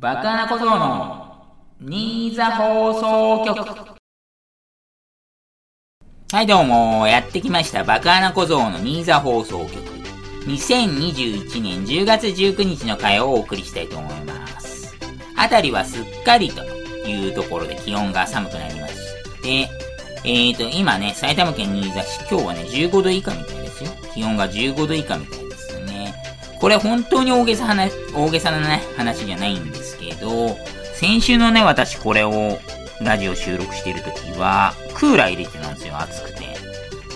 バカな小僧の新座放送局はいどうも、やってきました。バカな小僧の新座放送局。2021年10月19日の回をお送りしたいと思います。あたりはすっかりというところで気温が寒くなりまして、えーと、今ね、埼玉県新座市、今日はね、15度以下みたいですよ。気温が15度以下みたいですね。これ本当に大げさ話、大げさなね、話じゃないんですど、先週のね、私これを、ラジオ収録している時は、クーラー入れてたんですよ、暑くて。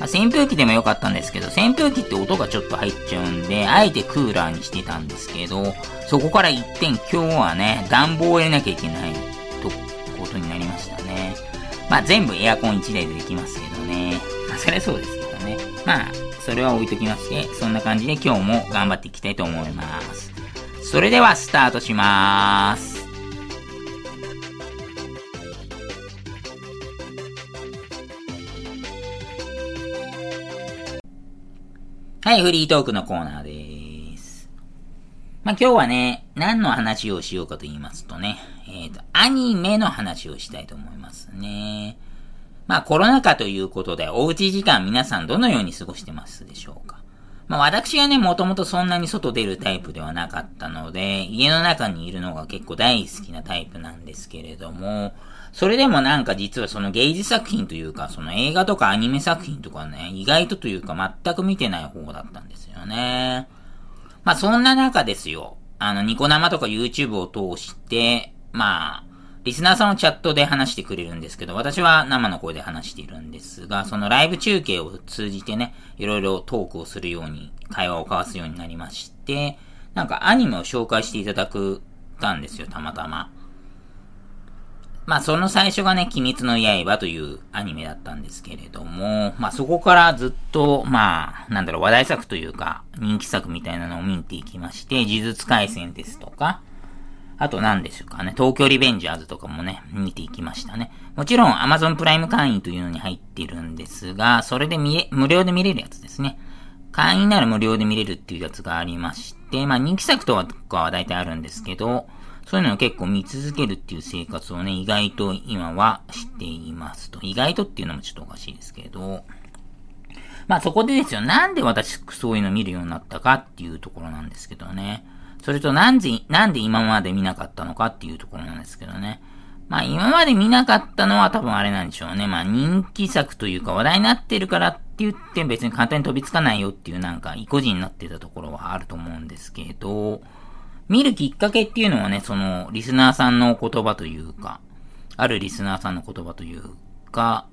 まあ、扇風機でもよかったんですけど、扇風機って音がちょっと入っちゃうんで、あえてクーラーにしてたんですけど、そこから一点今日はね、暖房を入れなきゃいけないと、ことになりましたね。まあ全部エアコン1台でできますけどね。まあそりゃそうですけどね。まあ、それは置いときまして、そんな感じで今日も頑張っていきたいと思います。それではスタートしまーす。はい、フリートークのコーナーです。まあ、今日はね、何の話をしようかと言いますとね、えっ、ー、と、アニメの話をしたいと思いますね。まあコロナ禍ということで、おうち時間皆さんどのように過ごしてますでしょうか？まあ私はね、もともとそんなに外出るタイプではなかったので、家の中にいるのが結構大好きなタイプなんですけれども、それでもなんか実はその芸術作品というか、その映画とかアニメ作品とかね、意外とというか全く見てない方だったんですよね。まあそんな中ですよ。あの、ニコ生とか YouTube を通して、まあ、リスナーさんはチャットで話してくれるんですけど、私は生の声で話しているんですが、そのライブ中継を通じてね、いろいろトークをするように、会話を交わすようになりまして、なんかアニメを紹介していただくたんですよ、たまたま。まあその最初がね、鬼滅の刃というアニメだったんですけれども、まあそこからずっと、まあ、なんだろう、話題作というか、人気作みたいなのを見ていきまして、呪術回戦ですとか、あと何でしょうかね、東京リベンジャーズとかもね、見ていきましたね。もちろん Amazon プライム会員というのに入っているんですが、それで見れ、無料で見れるやつですね。会員なら無料で見れるっていうやつがありまして、まあ人気作とかは大体あるんですけど、そういうのを結構見続けるっていう生活をね、意外と今はしていますと。意外とっていうのもちょっとおかしいですけど、まあそこでですよ、なんで私そういうの見るようになったかっていうところなんですけどね。それとなんで、なんで今まで見なかったのかっていうところなんですけどね。まあ今まで見なかったのは多分あれなんでしょうね。まあ人気作というか話題になってるからって言って別に簡単に飛びつかないよっていうなんか意固地になってたところはあると思うんですけど、見るきっかけっていうのはね、そのリスナーさんの言葉というか、あるリスナーさんの言葉というか、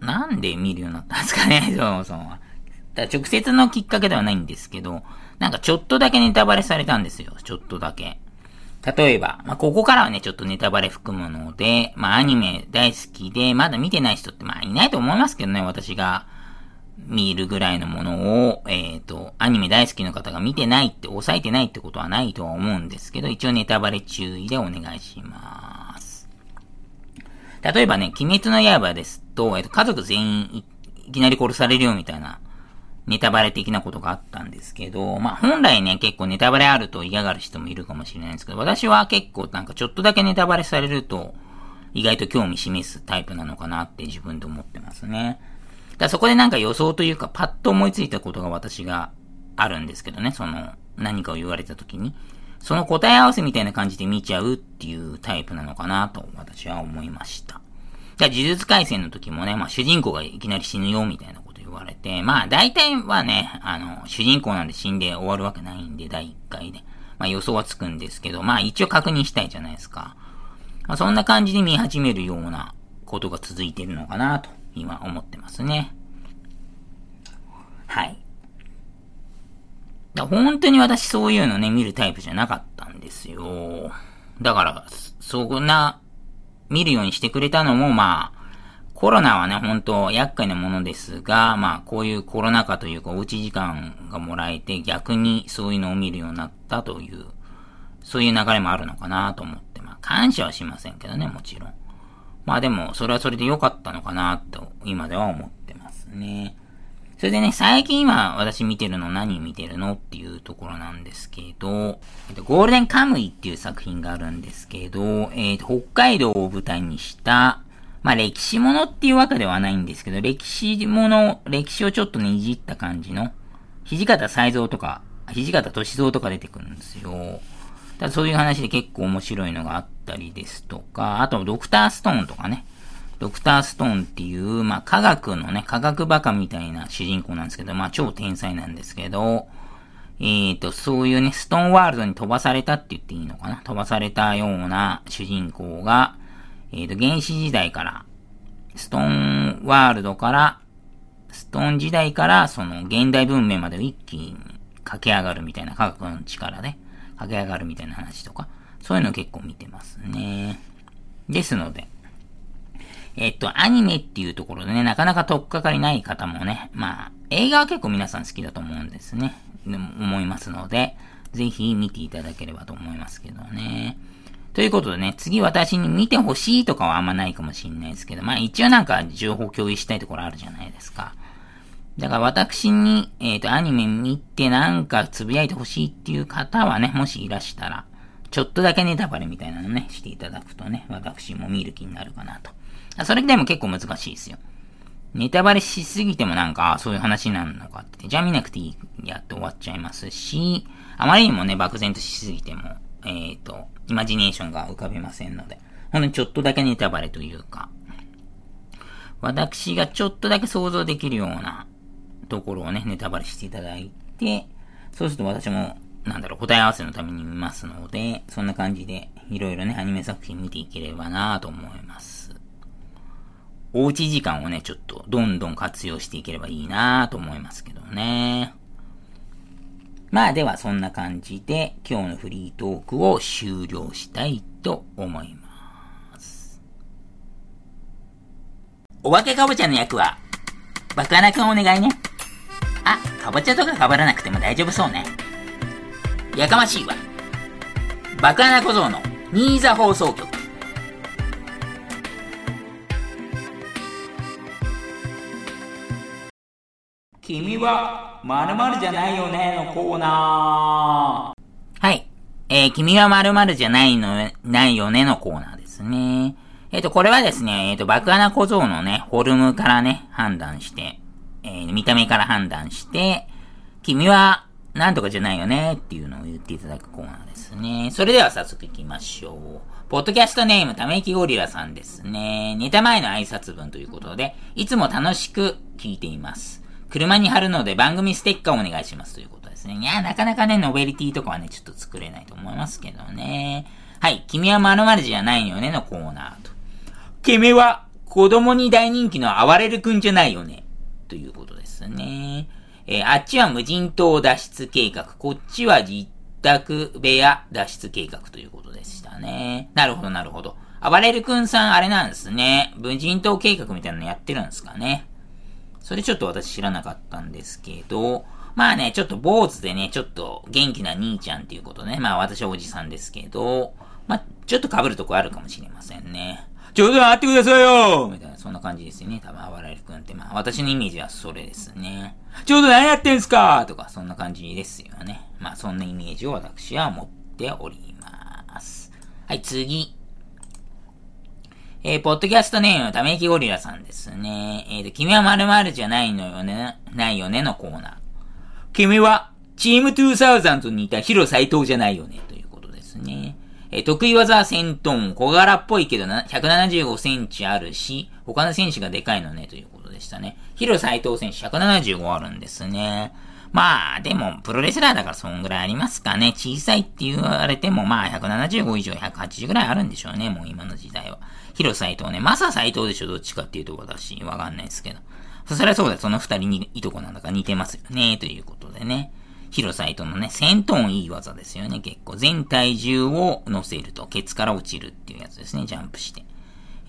なんで見るようになったんですかね、そもそもは。直接のきっかけではないんですけど、なんかちょっとだけネタバレされたんですよ。ちょっとだけ。例えば、まあ、ここからはね、ちょっとネタバレ含むので、まあ、アニメ大好きで、まだ見てない人って、まあ、いないと思いますけどね、私が見るぐらいのものを、えっ、ー、と、アニメ大好きの方が見てないって、抑えてないってことはないとは思うんですけど、一応ネタバレ注意でお願いします。例えばね、鬼滅の刃ですと、えっ、ー、と、家族全員いきなり殺されるよみたいなネタバレ的なことがあったんですけど、まあ本来ね、結構ネタバレあると嫌がる人もいるかもしれないんですけど、私は結構なんかちょっとだけネタバレされると、意外と興味示すタイプなのかなって自分で思ってますね。だそこでなんか予想というか、パッと思いついたことが私があるんですけどね、その、何かを言われた時に、その答え合わせみたいな感じで見ちゃうっていうタイプなのかなと私は思いました。じゃあ、呪術回戦の時もね、まあ主人公がいきなり死ぬよみたいな言われて、まあ大体はね、あの、主人公なんで死んで終わるわけないんで、第1回で。まあ予想はつくんですけど、まあ一応確認したいじゃないですか。まあそんな感じで見始めるようなことが続いてるのかなと、今思ってますね。はい。だ本当に私そういうのね、見るタイプじゃなかったんですよ。だから、そんな、見るようにしてくれたのも、まあ、コロナはね、本当厄介なものですが、まあ、こういうコロナ禍というか、おうち時間がもらえて、逆にそういうのを見るようになったという、そういう流れもあるのかなと思って、まあ、感謝はしませんけどね、もちろん。まあでも、それはそれで良かったのかなと、今では思ってますね。それでね、最近今私見てるの何見てるのっていうところなんですけど、ゴールデンカムイっていう作品があるんですけど、えっと、北海道を舞台にした、まあ歴史ものっていうわけではないんですけど、歴史もの、歴史をちょっとね、いじった感じの、土方才蔵とか、土方歳三とか出てくるんですよ。だそういう話で結構面白いのがあったりですとか、あとドクターストーンとかね。ドクターストーンっていう、まあ、科学のね、科学バカみたいな主人公なんですけど、まあ、超天才なんですけど、えーと、そういうね、ストーンワールドに飛ばされたって言っていいのかな？飛ばされたような主人公が、えーと、原始時代から、ストーンワールドから、ストーン時代から、その、現代文明まで一気に駆け上がるみたいな科学の力で、駆け上がるみたいな話とか、そういうの結構見てますね。ですので、えっと、アニメっていうところでね、なかなか取っかかりない方もね、まあ、映画は結構皆さん好きだと思うんですね。でも思いますので、ぜひ見ていただければと思いますけどね。ということでね、次私に見てほしいとかはあんまないかもしれないですけど、まあ一応なんか情報共有したいところあるじゃないですか。だから私に、えっ、ー、と、アニメ見てなんかつぶやいてほしいっていう方はね、もしいらしたら、ちょっとだけネタバレみたいなのね、していただくとね、私も見る気になるかなとそれでも結構難しいですよ。ネタバレしすぎてもなんか、そういう話なのかって、じゃあ見なくていいやって終わっちゃいますし、あまりにもね、漠然としすぎても、えっ、ー、と、イマジネーションが浮かびませんので、ほんとにちょっとだけネタバレというか、私がちょっとだけ想像できるようなところをね、ネタバレしていただいて、そうすると私も、なんだろう、答え合わせのために見ますので、そんな感じで、いろいろね、アニメ作品見ていければなと思います。おうち時間をね、ちょっとどんどん活用していければいいなと思いますけどね。まあではそんな感じで今日のフリートークを終了したいと思います。お化けかぼちゃの役は、バカなくんお願いね。あ、かぼちゃとかかぶらなくても大丈夫そうね。やかましいわ。バカな小僧の新座放送局。君は〇〇じゃないよねのコーナー。はい。えー、君は〇〇じゃないの、ないよねのコーナーですね。えっ、ー、と、これはですね、えっ、ー、と、爆穴小僧のね、フォルムからね、判断して、えー、見た目から判断して、君はなんとかじゃないよねっていうのを言っていただくコーナーですね。それでは早速行きましょう。ポッドキャストネームため息ゴリラさんですね。寝た前の挨拶文ということで、いつも楽しく聞いています。車に貼るので番組ステッカーお願いしますということですね。いや、なかなかね、ノベリティとかはね、ちょっと作れないと思いますけどね。はい。君は〇〇じゃないよねのコーナーと。君は子供に大人気の暴れる君じゃないよね。ということですね。えー、あっちは無人島脱出計画。こっちは自宅部屋脱出計画ということでしたね。なるほど、なるほど。暴れる君さん、あれなんですね。無人島計画みたいなのやってるんですかね。それちょっと私知らなかったんですけど、まあね、ちょっと坊主でね、ちょっと元気な兄ちゃんっていうことね。まあ私はおじさんですけど、まあちょっと被るとこあるかもしれませんね。ちょっと待ってくださいよみたいな、そんな感じですよね。多分、あわられくんって。まあ私のイメージはそれですね。ちょっと何やってんすかとか、そんな感じですよね。まあそんなイメージを私は持っております。はい、次。えー、ポッドキャストネーム、ため息ゴリラさんですね。えーと、君は〇〇じゃないのよね、ないよねのコーナー。君は、チーム2000にいたヒロ斎藤じゃないよね、ということですね。えー、得意技は戦闘、小柄っぽいけどな、175センチあるし、他の選手がでかいのね、ということでしたね。ヒロ斎藤選手175あるんですね。まあ、でも、プロレスラーだからそんぐらいありますかね。小さいって言われても、まあ、175以上180ぐらいあるんでしょうね、もう今の時代は。ヒロ斎藤ね。マサ斎藤でしょどっちかっていうと私、わかんないですけど。そりゃそうだ、その二人にいとこなんだから似てますよね、ということでね。ヒロ斎藤のね、戦闘いい技ですよね、結構。全体重を乗せると、ケツから落ちるっていうやつですね、ジャンプして。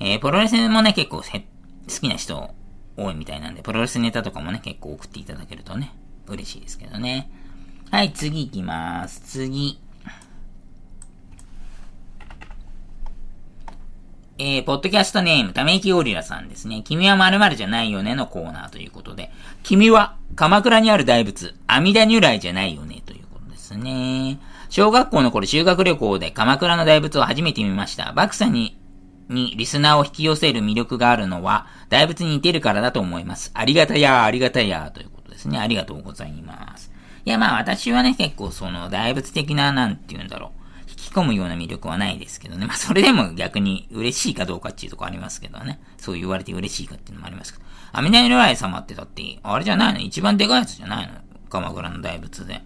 えー、プロレスもね、結構好きな人多いみたいなんで、プロレスネタとかもね、結構送っていただけるとね、嬉しいですけどね。はい、次行きます。次。えー、ポッドキャストネーム、ため息オリラさんですね。君は〇〇じゃないよねのコーナーということで、君は鎌倉にある大仏、阿弥陀如来じゃないよねということですね。小学校の頃修学旅行で鎌倉の大仏を初めて見ました。バクさんに、にリスナーを引き寄せる魅力があるのは、大仏に似てるからだと思います。ありがたや、ありがたや、ということですね。ありがとうございます。いや、まあ私はね、結構その大仏的な、なんて言うんだろう。引き込むような魅力はないですけどね。まあ、それでも逆に嬉しいかどうかっていうとこありますけどね。そう言われて嬉しいかっていうのもありますけど。アミナイルライ様ってだって、あれじゃないの？一番でかいやつじゃないの？鎌倉の大仏で。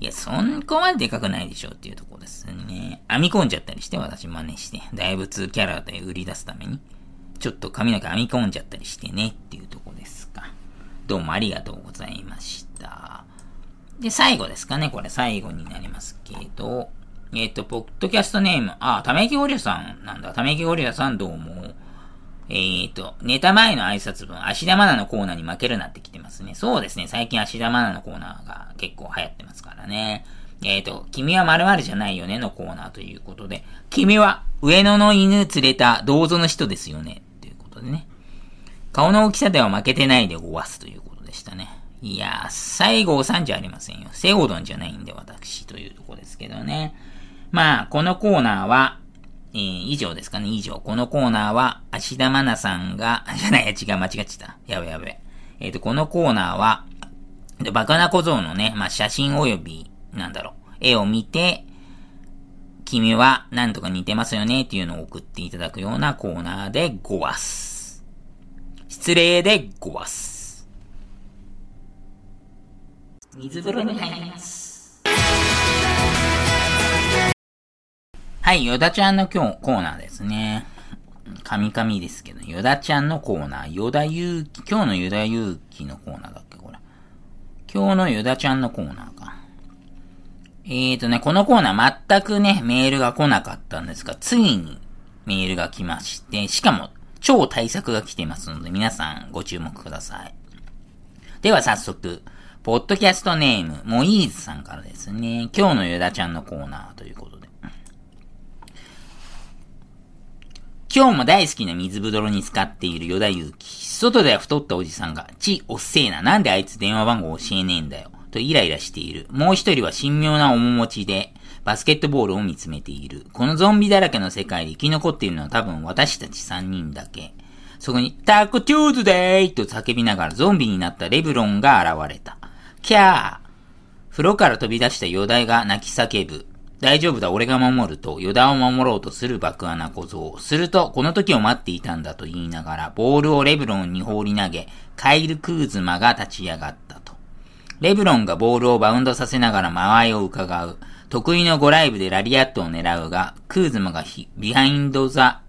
いや、そんこまででかくないでしょっていうとこですね。編み込んじゃったりして、私真似して。大仏キャラで売り出すために。ちょっと髪の毛編み込んじゃったりしてねっていうとこ。どうもありがとうございました。で、最後ですかね。これ最後になりますけど。えっ、と、ポッドキャストネーム、あ、ため息ゴリラさんなんだ。ため息ゴリラさんどうも。えっ、と、ネタ前の挨拶文、芦田愛菜のコーナーに負けるなってきてますね。そうですね。最近芦田愛菜のコーナーが結構流行ってますからね。えっ、ー、と、君は〇〇じゃないよねのコーナーということで、君は上野の犬連れた銅像の人ですよね。顔の大きさでは負けてないでごわすということでしたね。いやー、西郷さんじゃありませんよ。セゴドンじゃないんで私というとこですけどね。まあ、このコーナーは、えー、以上ですかね、以上。このコーナーは、芦田愛菜さんが、じゃない、違う、間違ってた。やべやべ。えっ、ー、と、このコーナーは、バカな小僧のね、まあ、写真及び、なんだろう、絵を見て、君は何とか似てますよねっていうのを送っていただくようなコーナーでごわす。失礼でごわす。水風呂に入ります。はい、ヨダちゃんの今日コーナーですね。神々ですけど、ヨダちゃんのコーナー、ヨダユウキ、今日のヨダユウキのコーナーだっけこれ。今日のヨダちゃんのコーナーか。えーとね、このコーナー全くね、メールが来なかったんですが、ついにメールが来まして、しかも超対策が来てますので、皆さんご注目ください。では早速、ポッドキャストネーム、モイーズさんからですね、今日のヨダちゃんのコーナーということで。今日も大好きな水ぶどろに使っているヨダユウキ。外では太ったおじさんが、ち、おっせえな、なんであいつ電話番号教えねえんだよ。とイライラしている。もう一人は神妙な面持ちで、バスケットボールを見つめている。このゾンビだらけの世界で生き残っているのは多分私たち三人だけ。そこに、タコチューズデーと叫びながらゾンビになったレブロンが現れた。キャー風呂から飛び出したヨダが泣き叫ぶ。大丈夫だ、俺が守ると、余談を守ろうとする爆穴小僧。すると、この時を待っていたんだと言いながら、ボールをレブロンに放り投げ、カイル・クーズマが立ち上がったと。レブロンがボールをバウンドさせながら間合いを伺う。得意の5ライブでラリアットを狙うが、クーズマがbehind the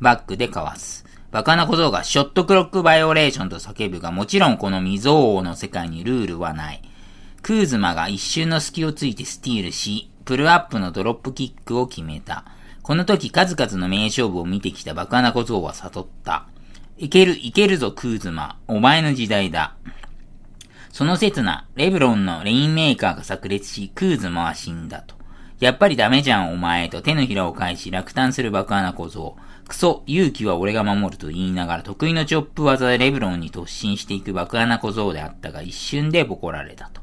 back でかわす。爆穴小僧が shot clock violation と叫ぶが、もちろんこの未曾有の世界にルールはない。クーズマが一瞬の隙をついてスティールし、プルアップのドロップキックを決めた。この時数々の名勝負を見てきた爆穴小僧は悟った。いける、いけるぞ、クーズマ。お前の時代だ。その刹那、レブロンのレインメーカーが炸裂し、クーズマは死んだと。やっぱりダメじゃん、お前と手のひらを返し落胆するバカな小僧。クソ、勇気は俺が守ると言いながら得意のチョップ技でレブロンに突進していく爆穴小僧であったが一瞬でボコられたと。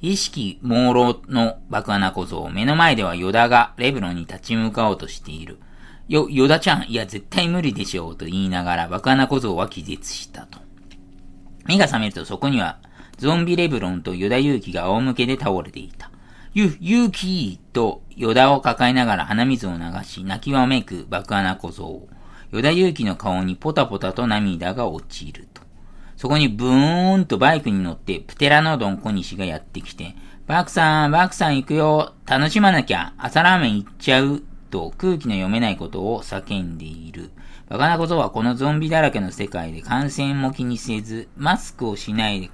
意識朦朧の爆穴小僧、目の前ではヨダがレブロンに立ち向かおうとしている。よ、ヨダちゃん、いや絶対無理でしょうと言いながら爆穴小僧は気絶したと。目が覚めるとそこにはゾンビレブロンとヨダユウキが仰向けで倒れていた。ゆ、ユウキーとヨダを抱えながら鼻水を流し泣きわめく爆穴小僧。ヨダユウキの顔にポタポタと涙が落ちると。そこにブーンとバイクに乗ってプテラノドン小西がやってきて、バクさん、バクさん行くよ、楽しまなきゃ、朝ラーメン行っちゃう、と空気の読めないことを叫んでいる。バカなことはこのゾンビだらけの世界で感染も気にせず、マスクをしないで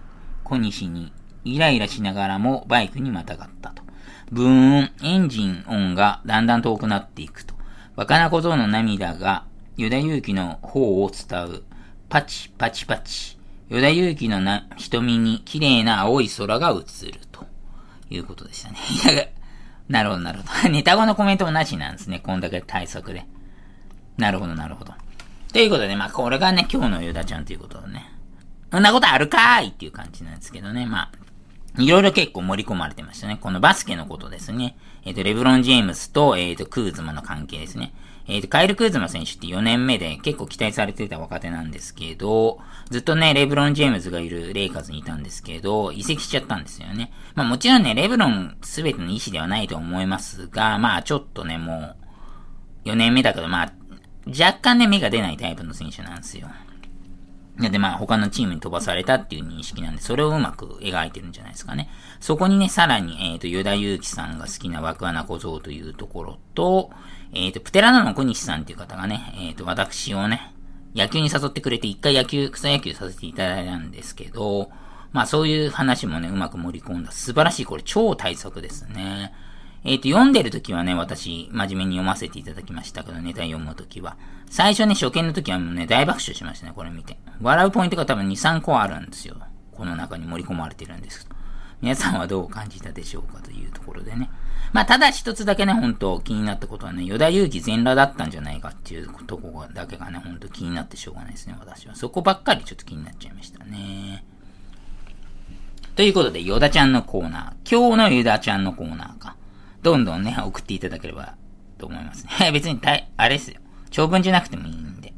小西にイライラしながらもバイクにまたがったと。ブーン、エンジン音がだんだん遠くなっていくと。バカな小僧の涙がユダユウキの方を伝う。パチパチパチ。与田祐希のな瞳に綺麗な青い空が映るということでしたね。なるほど、なるほど。ネタ後のコメントもなしなんですね。こんだけ対策で。なるほど、なるほど。ということで、まあ、これがね、今日のユダちゃんということでね。そんなことあるかーいっていう感じなんですけどね。まあ、いろいろ結構盛り込まれてましたね。このバスケのことですね。えっ、ー、と、レブロン・ジェームスと、えっ、ー、と、クーズマの関係ですね。えっ、ー、と、カイル・クーズマ選手って4年目で結構期待されてた若手なんですけど、ずっとね、レブロン・ジェームズがいるレイカーズにいたんですけど、移籍しちゃったんですよね。まあもちろんね、レブロン全ての意思ではないと思いますが、まあちょっとね、もう、4年目だけど、まあ、若干ね、目が出ないタイプの選手なんですよ。で、まあ、他のチームに飛ばされたっていう認識なんで、それをうまく描いてるんじゃないですかね。そこにね、さらに、えっ、ー、と、ユダユウキさんが好きな枠穴小僧というところと、えっ、ー、と、プテラノの小西さんっていう方がね、えっ、ー、と、私をね、野球に誘ってくれて、一回野球、草野球させていただいたんですけど、まあそういう話もね、うまく盛り込んだ素晴らしい、これ超対策ですね。えっ、ー、と、読んでる時はね、私、真面目に読ませていただきましたけど、ネタ読む時は。最初ね、初見の時はもうね、大爆笑しましたね、これ見て。笑うポイントが多分2、3個あるんですよ。この中に盛り込まれてるんですけど。皆さんはどう感じたでしょうかというところでね。まあ、ただ一つだけね、本当気になったことはね、与田祐希全裸だったんじゃないかっていうとこだけがね、本当気になってしょうがないですね、私は。そこばっかりちょっと気になっちゃいましたね。ということで、ヨダちゃんのコーナー。今日のヨダちゃんのコーナーか。どんどんね、送っていただければと思いますね。別に、あれですよ。長文じゃなくてもいいんで。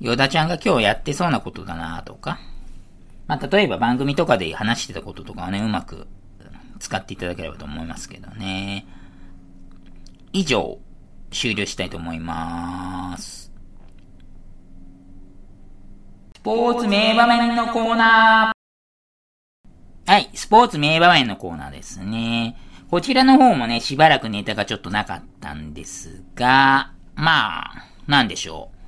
ヨダちゃんが今日やってそうなことだなとか。まあ、例えば番組とかで話してたこととかをね、うまく使っていただければと思いますけどね。以上、終了したいと思います。スポーツ名場面のコーナー。はい、スポーツ名場面のコーナーですね。こちらの方もね、しばらくネタがちょっとなかったんですが、まあ、なんでしょう。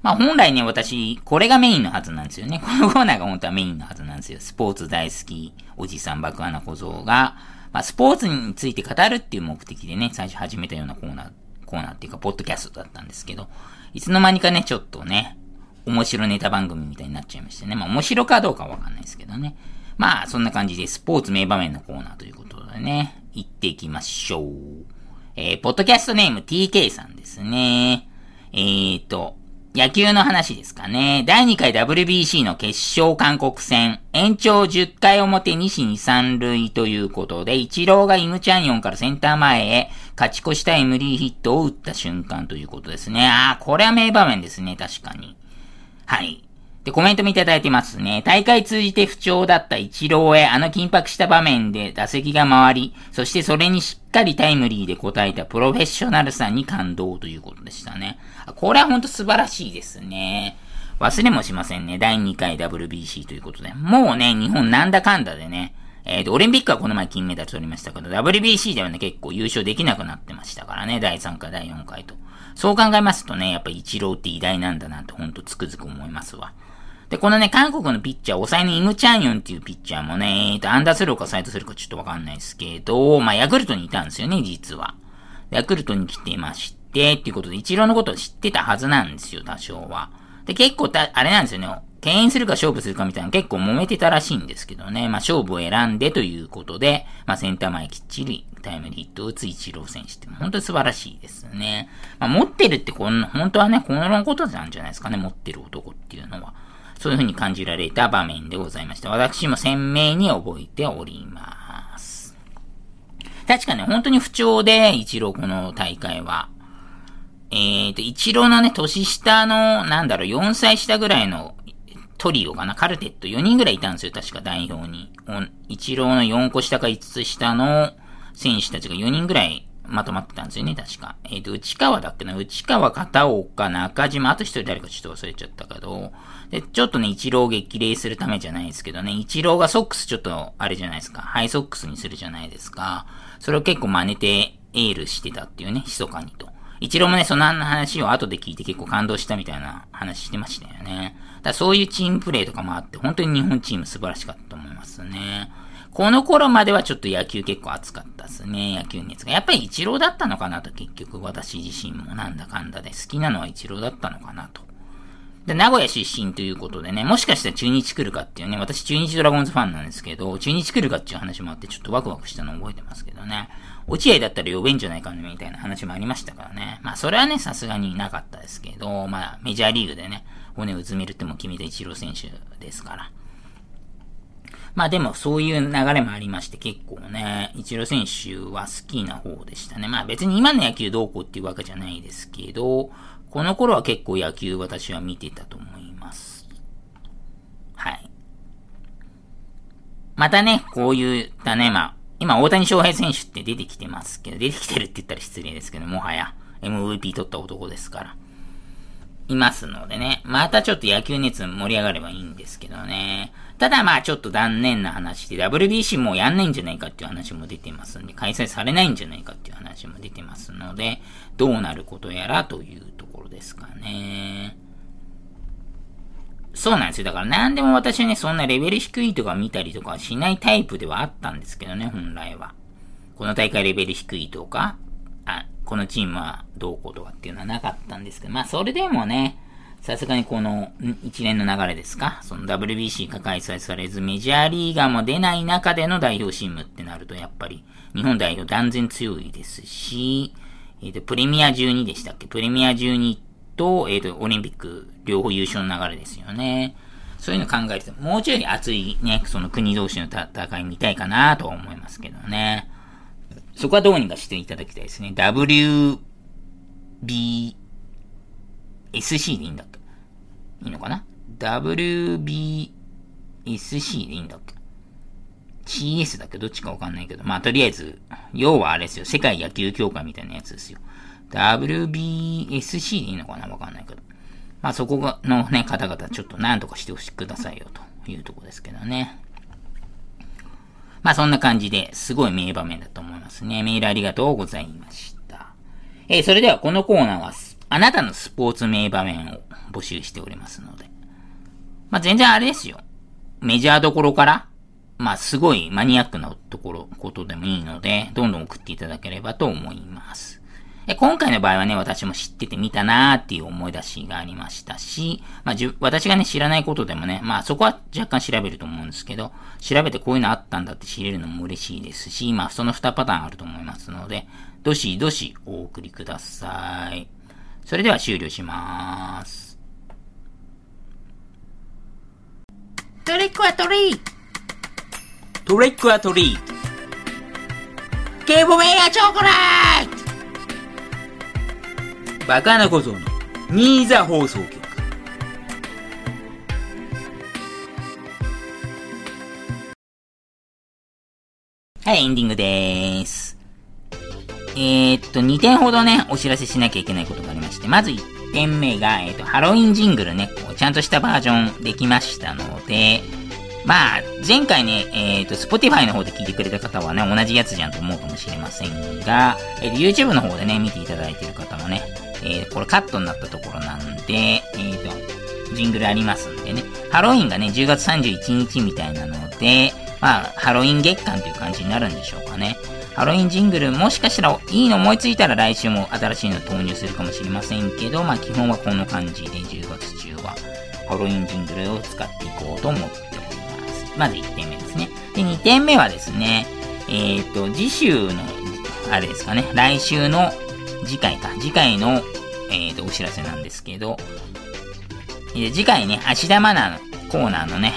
まあ本来ね、私、これがメインのはずなんですよね。このコーナーが本当はメインのはずなんですよ。スポーツ大好き、おじさん爆穴小僧が、まあスポーツについて語るっていう目的でね、最初始めたようなコーナー、コーナーっていうか、ポッドキャストだったんですけど、いつの間にかね、ちょっとね、面白ネタ番組みたいになっちゃいましてね。まあ面白かどうかわかんないですけどね。まあそんな感じでスポーツ名場面のコーナーということでね、行っていきましょう。えー、ポッドキャストネーム TK さんですね。えーと、野球の話ですかね。第2回 WBC の決勝韓国戦、延長10回表西に3塁ということで、イチローがイムチャンヨンからセンター前へ勝ち越した MD ヒットを打った瞬間ということですね。ああ、これは名場面ですね、確かに。はい。で、コメントもいただいてますね。大会通じて不調だったイチローへあの緊迫した場面で打席が回り、そしてそれにしっかりタイムリーで応えたプロフェッショナルさんに感動ということでしたね。これはほんと素晴らしいですね。忘れもしませんね。第2回 WBC ということで。もうね、日本なんだかんだでね、えっ、ー、と、オリンピックはこの前金メダル取りましたけど、WBC ではね、結構優勝できなくなってましたからね、第3回、第4回と。そう考えますとね、やっぱイチローって偉大なんだなってほんとつくづく思いますわ。で、このね、韓国のピッチャー、抑えのイムチャンヨンっていうピッチャーもね、えっと、アンダースローかサイドスローかちょっとわかんないですけど、まあ、ヤクルトにいたんですよね、実は。ヤクルトに来てまして、っていうことで、イチローのことを知ってたはずなんですよ、多少は。で、結構た、あれなんですよね、敬遠するか勝負するかみたいな結構揉めてたらしいんですけどね。まあ、勝負を選んでということで、まあ、センター前きっちりタイムリーヒットを打つイチロー選手って本当に素晴らしいですね。まあ、持ってるってこんな、本当はね、このことなんじゃないですかね、持ってる男っていうのは。そういう風に感じられた場面でございました。私も鮮明に覚えております。確かね、本当に不調で、一郎この大会は。えーと、一郎のね、年下の、なんだろう、4歳下ぐらいのトリオかな、カルテット4人ぐらいいたんですよ、確か代表に。一郎の4個下か5つ下の選手たちが4人ぐらいまとまってたんですよね、確か。えっ、ー、と、内川だっけな内川、片岡、中島、あと一人誰かちょっと忘れちゃったけど、で、ちょっとね、一郎を激励するためじゃないですけどね、一郎がソックスちょっと、あれじゃないですか、ハイソックスにするじゃないですか。それを結構真似てエールしてたっていうね、密かにと。一郎もね、その話を後で聞いて結構感動したみたいな話してましたよね。だからそういうチームプレーとかもあって、本当に日本チーム素晴らしかったと思いますね。この頃まではちょっと野球結構熱かったですね。野球熱が。やっぱりイチローだったのかなと結局私自身もなんだかんだで好きなのはイチローだったのかなと。で、名古屋出身ということでね、もしかしたら中日来るかっていうね、私中日ドラゴンズファンなんですけど、中日来るかっていう話もあってちょっとワクワクしたの覚えてますけどね。落合だったら呼べんじゃないかなみたいな話もありましたからね。まあそれはね、さすがになかったですけど、まあメジャーリーグでね、骨をうずめるっても決めた一郎選手ですから。まあでもそういう流れもありまして結構ね、一郎選手は好きな方でしたね。まあ別に今の野球どうこうっていうわけじゃないですけど、この頃は結構野球私は見てたと思います。はい。またね、こういったね、まあ、今大谷翔平選手って出てきてますけど、出てきてるって言ったら失礼ですけど、もはや MVP 取った男ですから。いますのでね。またちょっと野球熱盛り上がればいいんですけどね。ただまあちょっと断念な話で WBC もうやんないんじゃないかっていう話も出てますんで、開催されないんじゃないかっていう話も出てますので、どうなることやらというところですかね。そうなんですよ。だから何でも私はね、そんなレベル低いとか見たりとかしないタイプではあったんですけどね、本来は。この大会レベル低いとか、このチームはどうこうとかっていうのはなかったんですけど、まあそれでもね、さすがにこの一連の流れですか？その WBC が開催されずメジャーリーガーも出ない中での代表チームってなるとやっぱり日本代表断然強いですし、えっ、ー、と、プレミア12でしたっけ？プレミア12と、えっ、ー、と、オリンピック両方優勝の流れですよね。そういうの考えると、もうちょい熱いね、その国同士の戦い見たいかなとは思いますけどね。そこはどうにかしていただきたいですね。WB SC でいいんだっけ？いいのかな ?WBSC でいいんだっけ ?CS だっけ？どっちかわかんないけど。まあ、とりあえず、要はあれですよ。世界野球協会みたいなやつですよ。WBSC でいいのかな？わかんないけど。まあ、そこのね、方々ちょっと何とかしてほしくださいよというとこですけどね。まあ、そんな感じですごい名場面だと思いますね。メールありがとうございました。えー、それではこのコーナーはあなたのスポーツ名場面を募集しておりますので。まあ、全然あれですよ。メジャーどころから、まあ、すごいマニアックなところ、ことでもいいので、どんどん送っていただければと思います。え今回の場合はね、私も知っててみたなーっていう思い出しがありましたし、まあ、じ私がね、知らないことでもね、まあ、そこは若干調べると思うんですけど、調べてこういうのあったんだって知れるのも嬉しいですし、まあ、その2パターンあると思いますので、どしどしお送りください。それでは終了します。トリックはトリートリックはトリーゲームウェアチョコレートバカな小僧のニーザ放送局はい、エンディングでーす。えー、っと、2点ほどね、お知らせしなきゃいけないことがありまして、まず1点目が、えー、っと、ハロウィンジングルね、ちゃんとしたバージョンできましたので、まあ、前回ね、えっ、と、Spotify の方で聞いてくれた方はね、同じやつじゃんと思うかもしれませんが、えっ、と、YouTube の方でね、見ていただいてる方もね、えー、これカットになったところなんで、えっ、と、ジングルありますんでね、ハロウィンがね、10月31日みたいなので、まあ、ハロウィン月間という感じになるんでしょうかね。ハロウィンジングル、もしかしたらいいの思いついたら来週も新しいの投入するかもしれませんけど、まあ基本はこの感じで10月中はハロウィンジングルを使っていこうと思ってま。ず1点目ですね。で、2点目はですね、えっ、ー、と、次週の、あれですかね、来週の次回か、次回の、えっ、ー、と、お知らせなんですけど、次回ね、芦田愛菜のコーナーのね、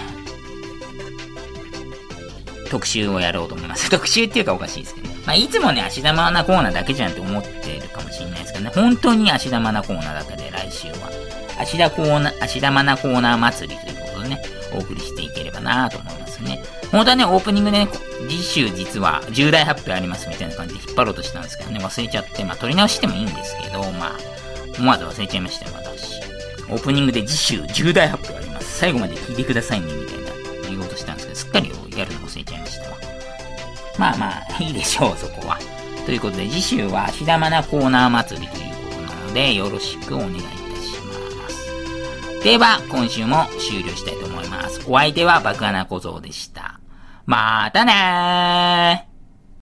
特集をやろうと思います。特集っていうかおかしいですけど、ね、まあ、いつもね、芦田愛菜コーナーだけじゃんって思ってるかもしれないですけどね、本当に芦田愛菜コーナーだったで、来週は。芦田コーナー、芦田愛菜コーナー祭りということでね、お送りしていなと思いますね。本当はね、オープニングでね、次週実は重大発表ありますみたいな感じで引っ張ろうとしたんですけどね、忘れちゃって、まあ、撮り直してもいいんですけど、まあ、思わず忘れちゃいましたよ、私。オープニングで次週重大発表あります。最後まで聞いてくださいね、みたいな言おうとしたんですけど、すっかりやるの忘れちゃいましたわ。まあまあ、いいでしょう、そこは。ということで、次週は、しだまなコーナー祭りということなので、よろしくお願いします。では、今週も終了したいと思います。お相手は爆穴小僧でした。またねー